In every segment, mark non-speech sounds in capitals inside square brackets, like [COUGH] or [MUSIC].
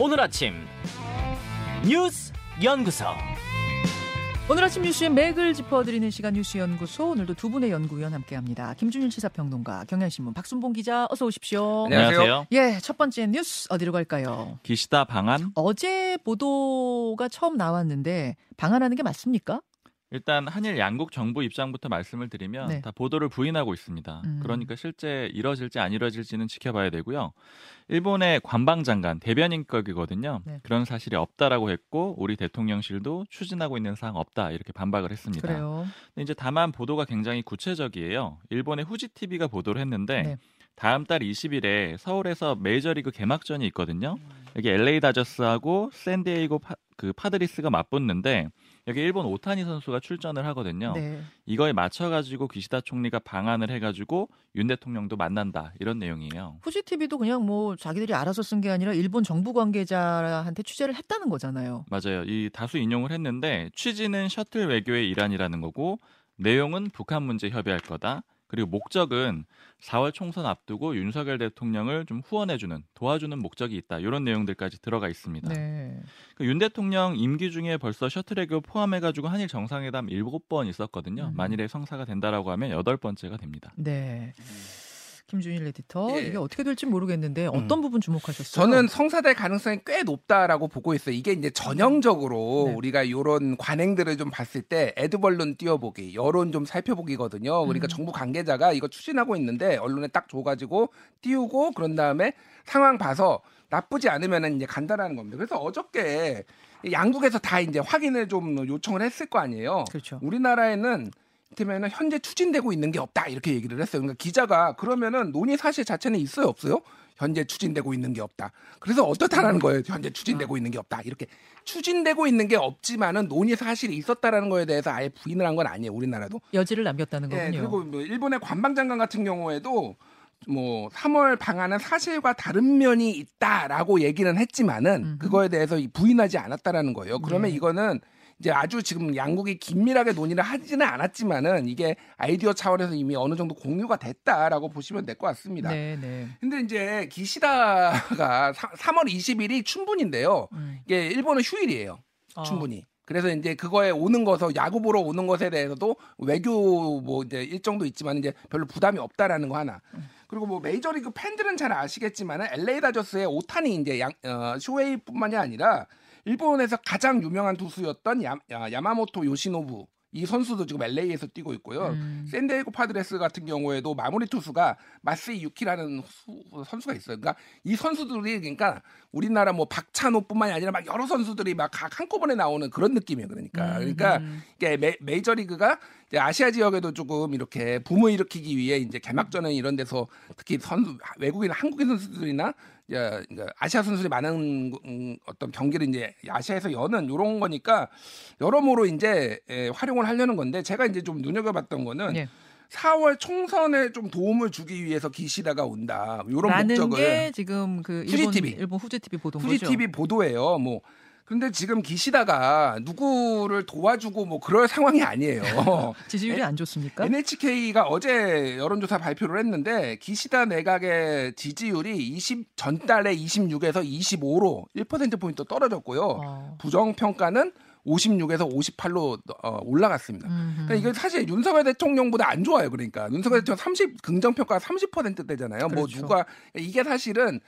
오늘 아침 뉴스 연구소. 오늘 아침 뉴스의 맥을 짚어드리는 시간 뉴스 연구소 오늘도 두 분의 연구위원 함께합니다. 김준일 시사평론가, 경향신문 박순봉 기자 어서 오십시오. 안녕하세요. 예, 첫 번째 뉴스 어디로 갈까요? 기시다 방한 어제 보도가 처음 나왔는데 방한하는 게 맞습니까? 일단 한일 양국 정부 입장부터 말씀을 드리면 네. 다 보도를 부인하고 있습니다. 음. 그러니까 실제 이뤄질지 안 이뤄질지는 지켜봐야 되고요. 일본의 관방장관 대변인격이거든요. 네. 그런 사실이 없다라고 했고 우리 대통령실도 추진하고 있는 사항 없다 이렇게 반박을 했습니다. 그래요. 근데 이제 다만 보도가 굉장히 구체적이에요. 일본의 후지 TV가 보도를 했는데 네. 다음 달 20일에 서울에서 메이저리그 개막전이 있거든요. 여기 LA 다저스하고 샌디에이고 파, 그 파드리스가 맞붙는데 여기 일본 오타니 선수가 출전을 하거든요. 네. 이거에 맞춰가지고 기시다 총리가 방한을 해가지고 윤 대통령도 만난다 이런 내용이에요. 후지 TV도 그냥 뭐 자기들이 알아서 쓴 게 아니라 일본 정부 관계자한테 취재를 했다는 거잖아요. 맞아요. 이 다수 인용을 했는데 취지는 셔틀 외교의 일환이라는 거고 내용은 북한 문제 협의할 거다. 그리고 목적은 4월 총선 앞두고 윤석열 대통령을 좀 후원해주는 도와주는 목적이 있다. 이런 내용들까지 들어가 있습니다. 네. 그윤 대통령 임기 중에 벌써 셔틀 외교 포함해가지고 한일 정상회담 7번 있었거든요. 음. 만일에 성사가 된다라고 하면 여덟 번째가 됩니다. 네. 김준일 에디터 예. 이게 어떻게 될지 모르겠는데 어떤 부분 주목하셨어요? 저는 성사될 가능성이 꽤 높다라고 보고 있어요. 이게 이제 전형적으로 네. 우리가 이런 관행들을 좀 봤을 때 에드벌룬 띄워보기, 여론 좀 살펴보기거든요. 그러니까 음. 정부 관계자가 이거 추진하고 있는데 언론에 딱 줘가지고 띄우고 그런 다음에 상황 봐서 나쁘지 않으면 이제 간다라는 겁니다. 그래서 어저께 양국에서 다 이제 확인을 좀 요청을 했을 거 아니에요. 그렇죠. 우리나라에는 이를테면 현재 추진되고 있는 게 없다 이렇게 얘기를 했어요. 그러니까 기자가 그러면은 논의 사실 자체는 있어요 없어요? 현재 추진되고 있는 게 없다. 그래서 어떻다라는 거예요. 현재 추진되고 있는 게 없다. 이렇게 추진되고 있는 게 없지만은 논의 사실이 있었다라는 거에 대해서 아예 부인을 한 건 아니에요. 우리나라도. 여지를 남겼다는 예, 거군요. 그리고 뭐 일본의 관방장관 같은 경우에도 뭐 3월 방안은 사실과 다른 면이 있다라고 얘기는 했지만은. 그거에 대해서 이 부인하지 않았다라는 거예요. 그러면 네. 이거는 이제 아주 지금 양국이 긴밀하게 논의를 하지는 않았지만은 이게 아이디어 차원에서 이미 어느 정도 공유가 됐다라고 보시면 될 것 같습니다. 네, 네. 근데 이제 기시다가 3 월 20일이 춘분인데요. 음. 이게 일본은 휴일이에요. 어. 충분히. 그래서 이제 그거에 오는 것서 야구 보러 오는 것에 대해서도 외교 뭐 이제 일정도 있지만 이제 별로 부담이 없다라는 거 하나. 그리고 뭐 메이저리그 팬들은 잘 아시겠지만은 LA 다저스의 오타니 이제 양, 어, 쇼헤이뿐만이 아니라 일본에서 가장 유명한 투수였던 야, 야, 야 마모토 요시노부 이 선수도 지금 LA에서 뛰고 있고요. 음. 샌디에이고 파드레스 같은 경우에도 마무리 투수가 마스이 유키라는 수- 선수가 있어요. 그러니까 이 선수들이 그러니까 우리나라 뭐 박찬호뿐만이 아니라 막 여러 선수들이 막 각 한꺼번에 나오는 그런 느낌이에요. 그러니까 음. 그러니까 이게 메, 메이저 리그가 이제 아시아 지역에도 조금 이렇게 붐을 일으키기 위해 이제 개막전은 이런 데서 특히 선수 외국인 한국인 선수들이나 아시아 선수들이 많은 음, 어떤 경기를 이제 아시아에서 여는 이런 거니까 여러모로 이제 에, 활용을 하려는 건데 제가 이제 좀 눈여겨봤던 거는 예. 4월 총선에 좀 도움을 주기 위해서 기시다가 온다 이런 라는 게 목적을 지금 그 후지 일본 TV. 일본 후지 TV 보도인 후지. TV 보도예요. 뭐 근데 지금 기시다가 누구를 도와주고 뭐 그럴 상황이 아니에요. [LAUGHS] 지지율이 에- 안 좋습니까? NHK가 어제 여론조사 발표를 했는데 기시다 내각의 지지율이 20 전달에 26에서 25로 1% 포인트 떨어졌고요. 어. 부정 평가는 56에서 58로 어, 올라갔습니다. 음흠. 그러니까 이게 사실 윤석열 대통령보다 안 좋아요. 그러니까 윤석열 대통령 30 긍정 평가가 30%대잖아요. 뭐 그렇죠. 누가 이게 사실은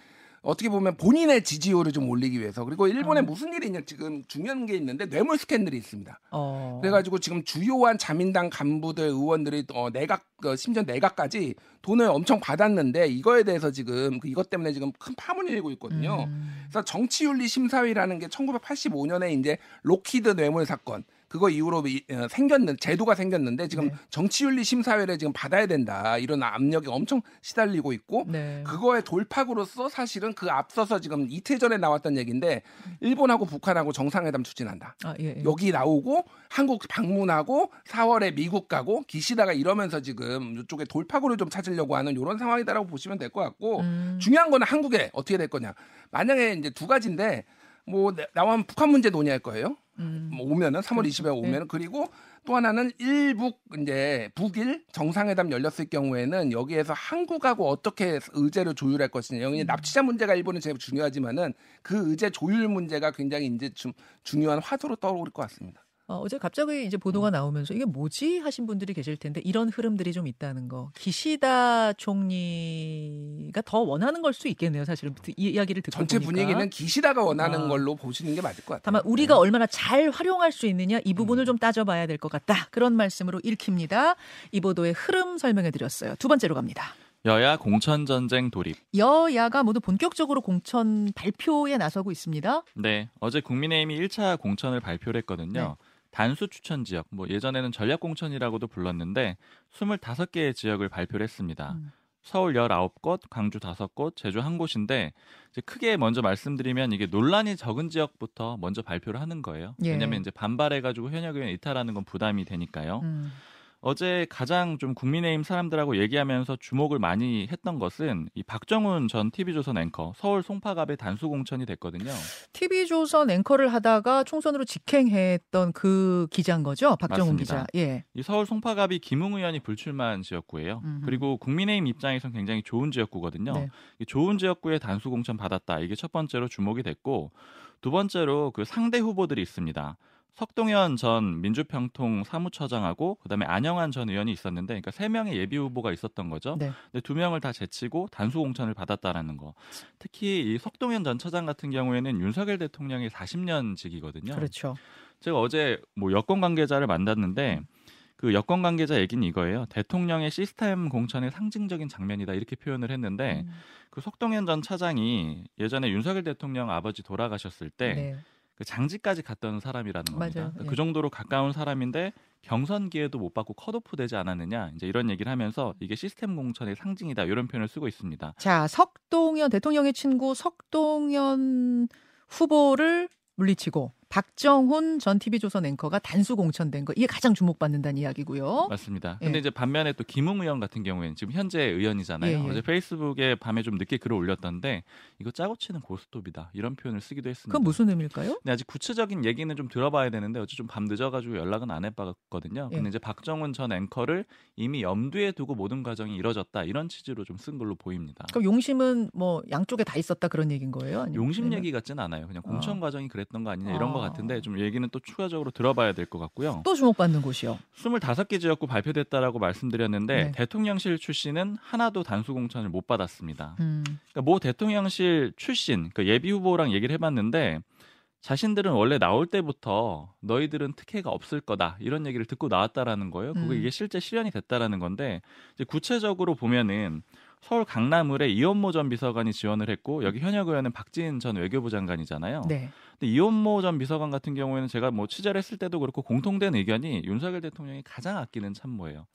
어떻게 보면 본인의 지지율을 좀 올리기 위해서 그리고 일본에 음. 무슨 일이 있냐 지금 중요한 게 있는데 뇌물 스캔들이 있습니다. 어. 그래가지고 지금 주요한 자민당 간부들 의원들이 어, 내각 어, 심지어 내각까지 돈을 엄청 받았는데 이거에 대해서 지금 그 이것 때문에 지금 큰 파문이 일고 있거든요. 음. 그래서 정치윤리 심사위라는 게 1985년에 이제 록히드 뇌물 사건 그거 이후로 이- 어, 생겼는 제도가 생겼는데 지금 네. 정치윤리 심사위를 지금 받아야 된다 이런 압력이 엄청 시달리고 있고 네. 그거의 돌파구로서 사실은 그 앞서서 지금 이틀 전에 나왔던 얘기인데 일본하고 북한하고 정상회담 추진한다. 아, 예, 예. 여기 나오고 한국 방문하고 4월에 미국 가고 기시다가 이러면서 지금 이쪽에 돌파구를 좀 찾으려고 하는 이런 상황이다라고 보시면 될 것 같고 음. 중요한 거는 한국에 어떻게 될 거냐. 만약에 이제 두 가지인데 뭐 나- 나오면 북한 문제 논의할 거예요. 음. 뭐 오면은 3월 그렇죠. 20일 오면은 그리고 또 하나는 일북 이제 북일 정상회담 열렸을 경우에는 여기에서 한국하고 어떻게 의제를 조율할 것이냐. 여기 음. 납치자 문제가 일본은 제일 중요하지만은 그 의제 조율 문제가 굉장히 이제 좀 중요한 화두로 떠오를 것 같습니다. 어, 어제 갑자기 이제 보도가 나오면서 이게 뭐지 하신 분들이 계실 텐데 이런 흐름들이 좀 있다는 거. 기시다 총리가 더 원하는 걸 수 있겠네요. 사실은 이 이야기를 듣고 전체 보니까. 분위기는 기시다가 원하는 아. 걸로 보시는 게 맞을 것 같아요. 다만 우리가 얼마나 잘 활용할 수 있느냐 이 부분을 좀 따져봐야 될 것 같다. 그런 말씀으로 읽힙니다. 이 보도의 흐름 설명해 드렸어요. 두 번째로 갑니다. 여야 공천 전쟁 돌입. 여야가 모두 본격적으로 공천 발표에 나서고 있습니다. 네, 어제 국민의힘이 1차 공천을 발표를 했거든요. 네. 단수 추천 지역, 뭐 예전에는 전략 공천이라고도 불렀는데 25개의 지역을 발표를 했습니다. 음. 서울 19곳, 광주 5곳, 제주 한 곳인데 이제 크게 먼저 말씀드리면 이게 논란이 적은 지역부터 먼저 발표를 하는 거예요. 예. 왜냐하면 이제 반발해 가지고 현역 의원 이탈하는 건 부담이 되니까요. 음. 어제 가장 좀 국민의힘 사람들하고 얘기하면서 주목을 많이 했던 것은 이 박정훈 전 TV조선 앵커 서울 송파갑의 단수 공천이 됐거든요. TV조선 앵커를 하다가 총선으로 직행했던 그 기자인 거죠? 박정훈 맞습니다. 기자. 예. 이 서울 송파갑이 김웅 의원이 불출마한 지역구예요. 음흠. 그리고 국민의힘 입장에선 굉장히 좋은 지역구거든요. 네. 이 좋은 지역구에 단수 공천 받았다. 이게 첫 번째로 주목이 됐고 두 번째로 그 상대 후보들이 있습니다. 석동현 전 민주평통 사무처장하고 그다음에 안영환 전 의원이 있었는데 그러니까 세 명의 예비 후보가 있었던 거죠. 네. 근데 두 명을 다 제치고 단수 공천을 받았다라는 거. 특히 이 석동현 전 처장 같은 경우에는 윤석열 대통령의 40년 직이거든요. 그렇죠. 제가 어제 뭐 여권 관계자를 만났는데 그 여권 관계자 얘기는 이거예요. 대통령의 시스템 공천의 상징적인 장면이다 이렇게 표현을 했는데 음. 그 석동현 전 차장이 예전에 윤석열 대통령 아버지 돌아가셨을 때 네. 그 장지까지 갔던 사람이라는 겁니다. 맞아요. 그러니까 예. 그 정도로 가까운 사람인데 경선 기회도 못 받고 컷오프 되지 않았느냐 이제 이런 얘기를 하면서 이게 시스템 공천의 상징이다 이런 표현을 쓰고 있습니다. 자, 석동현 대통령의 친구 석동현 후보를 물리치고 박정훈 전 TV조선 앵커가 단수 공천된 거 이게 가장 주목받는다는 이야기고요. 맞습니다. 예. 근데 이제 반면에 또 김웅 의원 같은 경우에는 지금 현재 의원이잖아요. 예, 예. 어제 페이스북에 밤에 좀 늦게 글을 올렸던데 이거 짜고 치는 고스톱이다 이런 표현을 쓰기도 했습니다. 그건 무슨 의미일까요? 근데 아직 구체적인 얘기는 좀 들어봐야 되는데 어제 좀 밤 늦어가지고 연락은 안 해봤거든요. 예. 근데 이제 박정훈 전 앵커를 이미 염두에 두고 모든 과정이 이뤄졌다 이런 취지로 좀 쓴 걸로 보입니다. 그럼 용심은 뭐 양쪽에 다 있었다 그런 얘기인 거예요? 용심 얘기 같진 않아요. 그냥 공천 아. 과정이 그랬던 거 아니냐 이런 것 아. 같은데 좀 얘기는 또 추가적으로 들어봐야 될 것 같고요. 또 주목받는 곳이요. 25개 지역구 발표됐다라고 말씀드렸는데 네. 대통령실 출신은 하나도 단수 공천을 못 받았습니다. 음. 그러니까 모 대통령실 출신 그 예비 후보랑 얘기를 해봤는데 자신들은 원래 나올 때부터 너희들은 특혜가 없을 거다 이런 얘기를 듣고 나왔다라는 거예요. 그게 음. 이게 실제 실현이 됐다라는 건데 이제 구체적으로 보면은 서울 강남을에 이원모 전 비서관이 지원을 했고 여기 현역 의원은 박지인 전 외교부 장관이잖아요. 네. 근데 이원모 전 비서관 같은 경우에는 제가 뭐 취재를 했을 때도 그렇고 공통된 의견이 윤석열 대통령이 가장 아끼는 참모예요.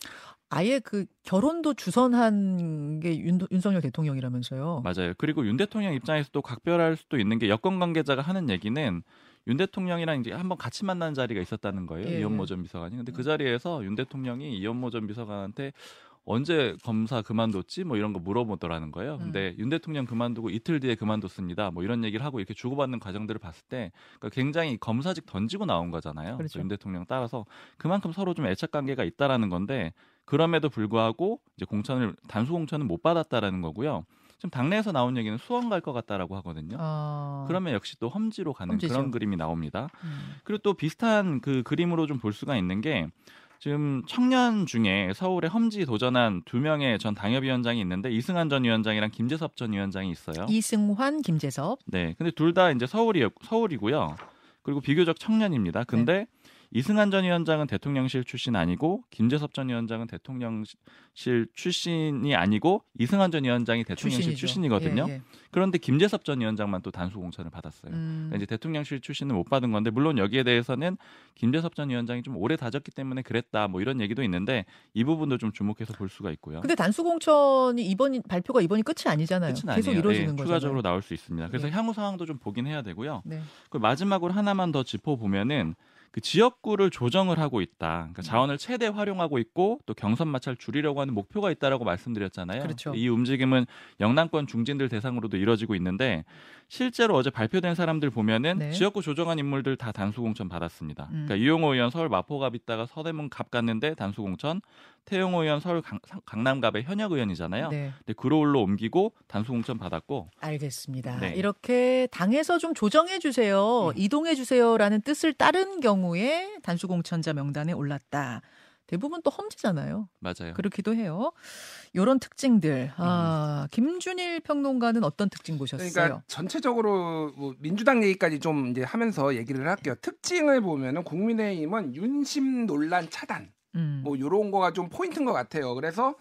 아예 그 결혼도 주선한 게 윤, 윤석열 대통령이라면서요. 맞아요. 그리고 윤 대통령 입장에서도 각별할 수도 있는 게 여권 관계자가 하는 얘기는 윤 대통령이랑 이제 한번 같이 만난 자리가 있었다는 거예요. 예. 이원모 전 비서관이. 근데 그 자리에서 윤 대통령이 이원모 전 비서관한테 언제 검사 그만뒀지? 뭐 이런 거 물어보더라는 거예요. 근데 음. 윤 대통령 그만두고 이틀 뒤에 그만뒀습니다. 뭐 이런 얘기를 하고 이렇게 주고받는 과정들을 봤을 때 그러니까 굉장히 검사직 던지고 나온 거잖아요. 그렇죠. 윤 대통령 따라서 그만큼 서로 좀 애착 관계가 있다라는 건데 그럼에도 불구하고 이제 공천을 단수 공천은 못 받았다라는 거고요. 지금 당내에서 나온 얘기는 수원 갈 것 같다라고 하거든요. 아. 그러면 역시 또 험지로 가는 험지죠. 그런 그림이 나옵니다. 음. 그리고 또 비슷한 그 그림으로 좀 볼 수가 있는 게 지금 청년 중에 서울에 험지 도전한 두 명의 전 당협위원장이 있는데 이승환 전 위원장이랑 김재섭 전 위원장이 있어요. 이승환, 김재섭. 네, 근데 둘 다 이제 서울이 서울이고요. 그리고 비교적 청년입니다. 네. 근데 이승환 전 위원장은 대통령실 출신 아니고 김재섭 전 위원장은 대통령실 출신이 아니고 이승환 전 위원장이 대통령실 출신이죠. 출신이거든요. 예, 예. 그런데 김재섭 전 위원장만 또 단수 공천을 받았어요. 음. 그러니까 이제 대통령실 출신은 못 받은 건데 물론 여기에 대해서는 김재섭 전 위원장이 좀 오래 다졌기 때문에 그랬다 뭐 이런 얘기도 있는데 이 부분도 좀 주목해서 볼 수가 있고요. 근데 단수 공천이 이번 발표가 이번이 끝이 아니잖아요. 끝은 계속 아니에요. 이루어지는 예, 거죠. 추가적으로 나올 수 있습니다. 그래서 예. 향후 상황도 좀 보긴 해야 되고요. 네. 그 마지막으로 하나만 더 짚어 보면은 그 지역구를 조정을 하고 있다. 음. 그러니까 자원을 최대 활용하고 있고 또 경선 마찰 줄이려고 하는 목표가 있다라고 말씀드렸잖아요. 그렇죠. 이 움직임은 영남권 중진들 대상으로도 이뤄지고 있는데 실제로 어제 발표된 사람들 보면은 네. 지역구 조정한 인물들 다 단수 공천 받았습니다. 음. 그러니까 이용호 의원 서울 마포갑 있다가 서대문 갑 갔는데 단수 공천, 태용호 의원 서울 강, 강남갑의 현역 의원이잖아요. 네. 근데 그로울로 옮기고 단수 공천 받았고 알겠습니다. 네. 이렇게 당에서 좀 조정해 주세요, 음. 이동해 주세요라는 뜻을 따른 경우 에 단수 공천자 명단에 올랐다. 대부분 또 험지잖아요. 맞아요. 그렇기도 해요. 요런 특징들. 아, 김준일 평론가는 어떤 특징 보셨어요? 그러니까 전체적으로 뭐 민주당 얘기까지 좀 이제 하면서 얘기를 할게요. 특징을 보면은 국민의힘은 윤심 논란 차단 음. 뭐 요런 거가 좀 포인트인 것 같아요. 그래서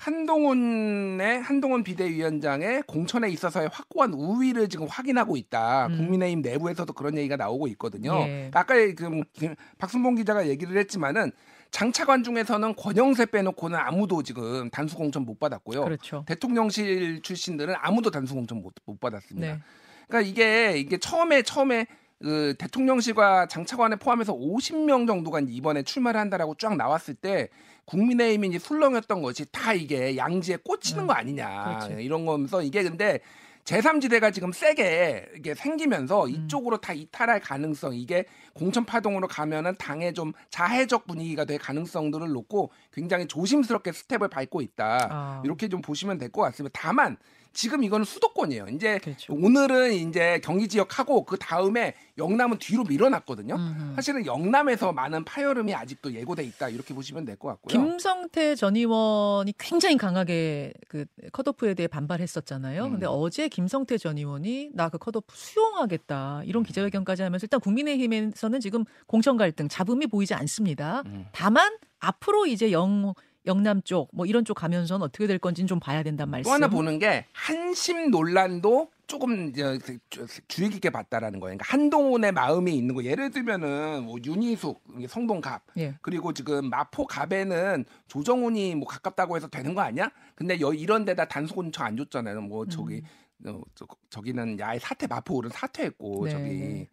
한동훈의 한동훈 비대위원장의 공천에 있어서의 확고한 우위를 지금 확인하고 있다. 음. 국민의힘 내부에서도 그런 얘기가 나오고 있거든요. 예. 아까 그 김- 박순봉 기자가 얘기를 했지만은 장차관 중에서는 권영세 빼놓고는 아무도 지금 단수 공천 못 받았고요. 그렇죠. 대통령실 출신들은 아무도 단수 공천 못, 못 받았습니다. 네. 그러니까 이게 이게 처음에 처음에 그 대통령실과 장차관을 포함해서 50명 정도가 이번에 출마를 한다라고 쫙 나왔을 때 국민의힘이 이제 술렁였던 것이 다 이게 양지에 꽂히는 음, 거 아니냐. 그렇지. 이런 거면서 이게 근데 제3지대가 지금 세게 이게 생기면서 음. 이쪽으로 다 이탈할 가능성 이게 공천 파동으로 가면은 당의 좀 자해적 분위기가 될 가능성들을 놓고 굉장히 조심스럽게 스텝을 밟고 있다 아. 이렇게 좀 보시면 될 것 같습니다. 다만 지금 이거는 수도권이에요. 이제 그렇죠. 오늘은 이제 경기 지역하고 그 다음에 영남은 뒤로 밀어놨거든요. 음흠. 사실은 영남에서 많은 파열음이 아직도 예고돼 있다 이렇게 보시면 될 것 같고요. 김성태 전 의원이 굉장히 강하게 그 컷오프에 대해 반발했었잖아요. 음. 근데 어제 김성태 전 의원이 나 그 컷오프 수용하겠다 이런 기자회견까지 하면서 일단 국민의힘에서는 지금 공천 갈등 잡음이 보이지 않습니다. 음. 다만 앞으로 이제 영 영남 쪽 뭐 이런 쪽 가면서는 어떻게 될 건지는 좀 봐야 된단 말씀. 또 하나 보는 게 한심 논란도 조금 그 주- 주의 깊게 봤다라는 거예요. 그러니까 한동훈의 마음이 있는 거. 예를 들면은 뭐 윤희숙, 성동갑 예. 그리고 지금 마포갑에는 조정훈이 뭐 가깝다고 해서 되는 거 아니야? 근데 여 이런 데다 단속원청 안 줬잖아요. 뭐 저기 어, 저, 저기는 야의 사퇴 마포는 사퇴했고 네, 저기 네.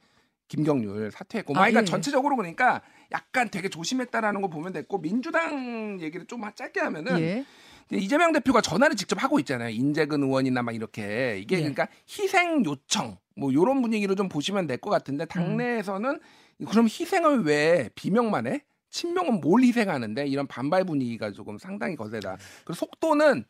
김경률 사퇴했고 아, 뭐 그러니까 예. 전체적으로 그러니까 약간 되게 조심했다라는 거 보면 됐고 민주당 얘기를 좀 짧게 하면은 예. 이재명 대표가 전화를 직접 하고 있잖아요. 인재근 의원이나 막 이렇게 이게 예. 그러니까 희생 요청 뭐 요런 분위기로 좀 보시면 될 것 같은데 당내에서는 그럼 희생을 왜 비명만 해? 친명은 뭘 희생하는데 이런 반발 분위기가 조금 상당히 거세다. 그리고 속도는 미-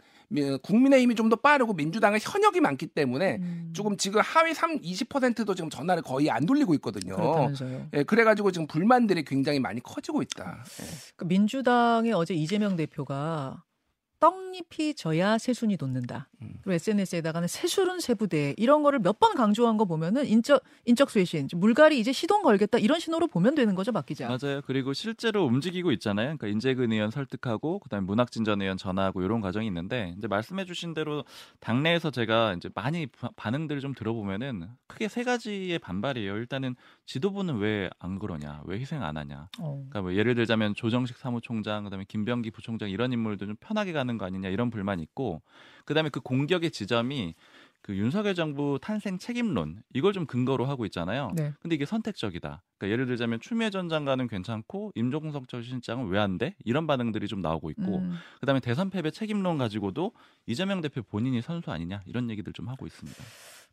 국민의힘이 좀 더 빠르고 민주당은 현역이 많기 때문에 음, 조금 지금 하위 3 20%도 지금 전화를 거의 안 돌리고 있거든요. 그렇다면서요. 예, 그래가지고 지금 불만들이 굉장히 많이 커지고 있다. 예. 그 민주당의 어제 이재명 대표가 떡잎이 져야 새순이 돋는다. 음. 그리고 SNS에다가는 새술은 새부대 이런 거를 몇 번 강조한 거 보면은 인적 인적 쇄신, 물갈이 이제 시동 걸겠다 이런 신호로 보면 되는 거죠, 박 기자. 맞아요. 그리고 실제로 움직이고 있잖아요. 그러니까 인재근 의원 설득하고 그다음에 문학진 전 의원 전화하고 이런 과정이 있는데 이제 말씀해주신 대로 당내에서 제가 이제 많이 바- 반응들을 좀 들어보면은 크게 세 가지의 반발이에요. 일단은 지도부는 왜 안 그러냐, 왜 희생 안 하냐. 어. 그러니까 뭐 예를 들자면 조정식 사무총장, 그다음에 김병기 부총장 이런 인물들 좀 편하게 가는 거 아니냐 이런 불만이 있고, 그다음에 그 공격의 지점이 그 윤석열 정부 탄생 책임론 이걸 좀 근거로 하고 있잖아요. 네. 근데 이게 선택적이다. 그러니까 예를 들자면 추미애 전 장관은 괜찮고 임종석 전 실장은 왜 안 돼? 이런 반응들이 좀 나오고 있고, 음. 그다음에 대선 패배 책임론 가지고도 이재명 대표 본인이 선수 아니냐 이런 얘기들 좀 하고 있습니다.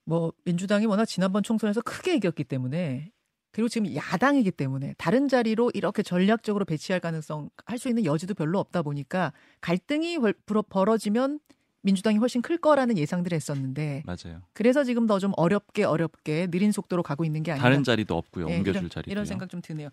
뭐 민주당이 워낙 지난번 총선에서 크게 이겼기 때문에 그리고 지금 야당이기 때문에 다른 자리로 이렇게 전략적으로 배치할 가능성 할 수 있는 여지도 별로 없다 보니까 갈등이 벌- 벌어지면 민주당이 훨씬 클 거라는 예상들을 했었는데 맞아요. 그래서 지금 더 좀 어렵게 어렵게 느린 속도로 가고 있는 게 아닌가 다른 자리도 없고요. 예, 옮겨줄 자리도 이런 생각 좀 드네요.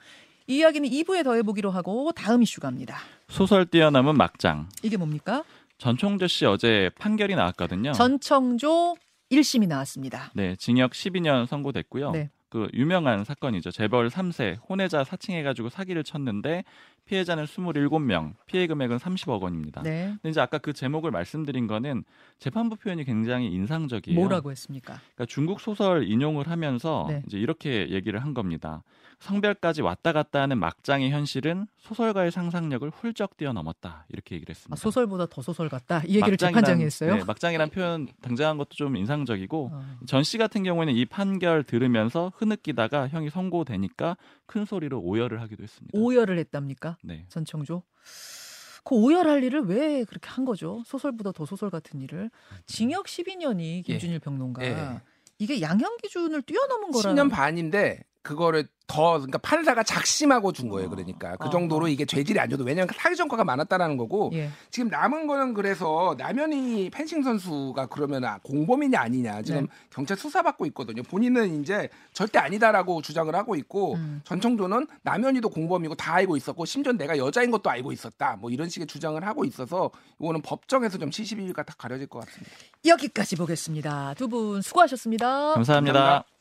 이 이야기는 2부에 더해보기로 하고 다음 이슈 갑니다. 소설 뛰어넘은 막장. 이게 뭡니까? 전총재 씨 어제 판결이 나왔거든요. 전청조 1심이 나왔습니다. 네, 징역 12년 선고됐고요. 네. 그 유명한 사건이죠. 재벌 3세 혼외자 사칭해가지고 사기를 쳤는데 피해자는 27명, 피해 금액은 30억 원입니다. 네. 근데 이제 아까 그 제목을 말씀드린 거는 재판부 표현이 굉장히 인상적이에요. 뭐라고 했습니까? 그러니까 중국 소설 인용을 하면서 네. 이제 이렇게 얘기를 한 겁니다. 성별까지 왔다 갔다 하는 막장의 현실은 소설가의 상상력을 훌쩍 뛰어넘었다. 이렇게 얘기를 했습니다. 아, 소설보다 더 소설 같다. 이 얘기를 재판장이 했어요. 네, 막장이란 표현 등장한 것도 좀 인상적이고 어. 전씨 같은 경우에는 이 판결 들으면서 흐느끼다가 형이 선고되니까 큰 소리로 오열을 하기도 했습니다. 오열을 했답니까? 네. 전청조. 그 오열할 일을 왜 그렇게 한 거죠? 소설보다 더 소설 같은 일을. 징역 12년이 김준일 평론가. 예. 이게 양형 기준을 뛰어넘은 거라. 10년 반인데 그거를 더 그러니까 판사가 작심하고 준 거예요. 그러니까 그 아, 정도로 아. 이게 죄질이 안 좋도 왜냐하면 사기 전과가 많았다라는 거고 예. 지금 남은 거는 그래서 남현이 펜싱 선수가 그러면 아, 공범이냐 아니냐 지금 네. 경찰 수사받고 있거든요. 본인은 이제 절대 아니다라고 주장을 하고 있고 음. 전청조는 남현이도 공범이고 다 알고 있었고 심지어 내가 여자인 것도 알고 있었다. 뭐 이런 식의 주장을 하고 있어서 이거는 법정에서 좀 72일가 다 가려질 것 같습니다. 여기까지 보겠습니다. 두 분 수고하셨습니다. 감사합니다. 감사합니다.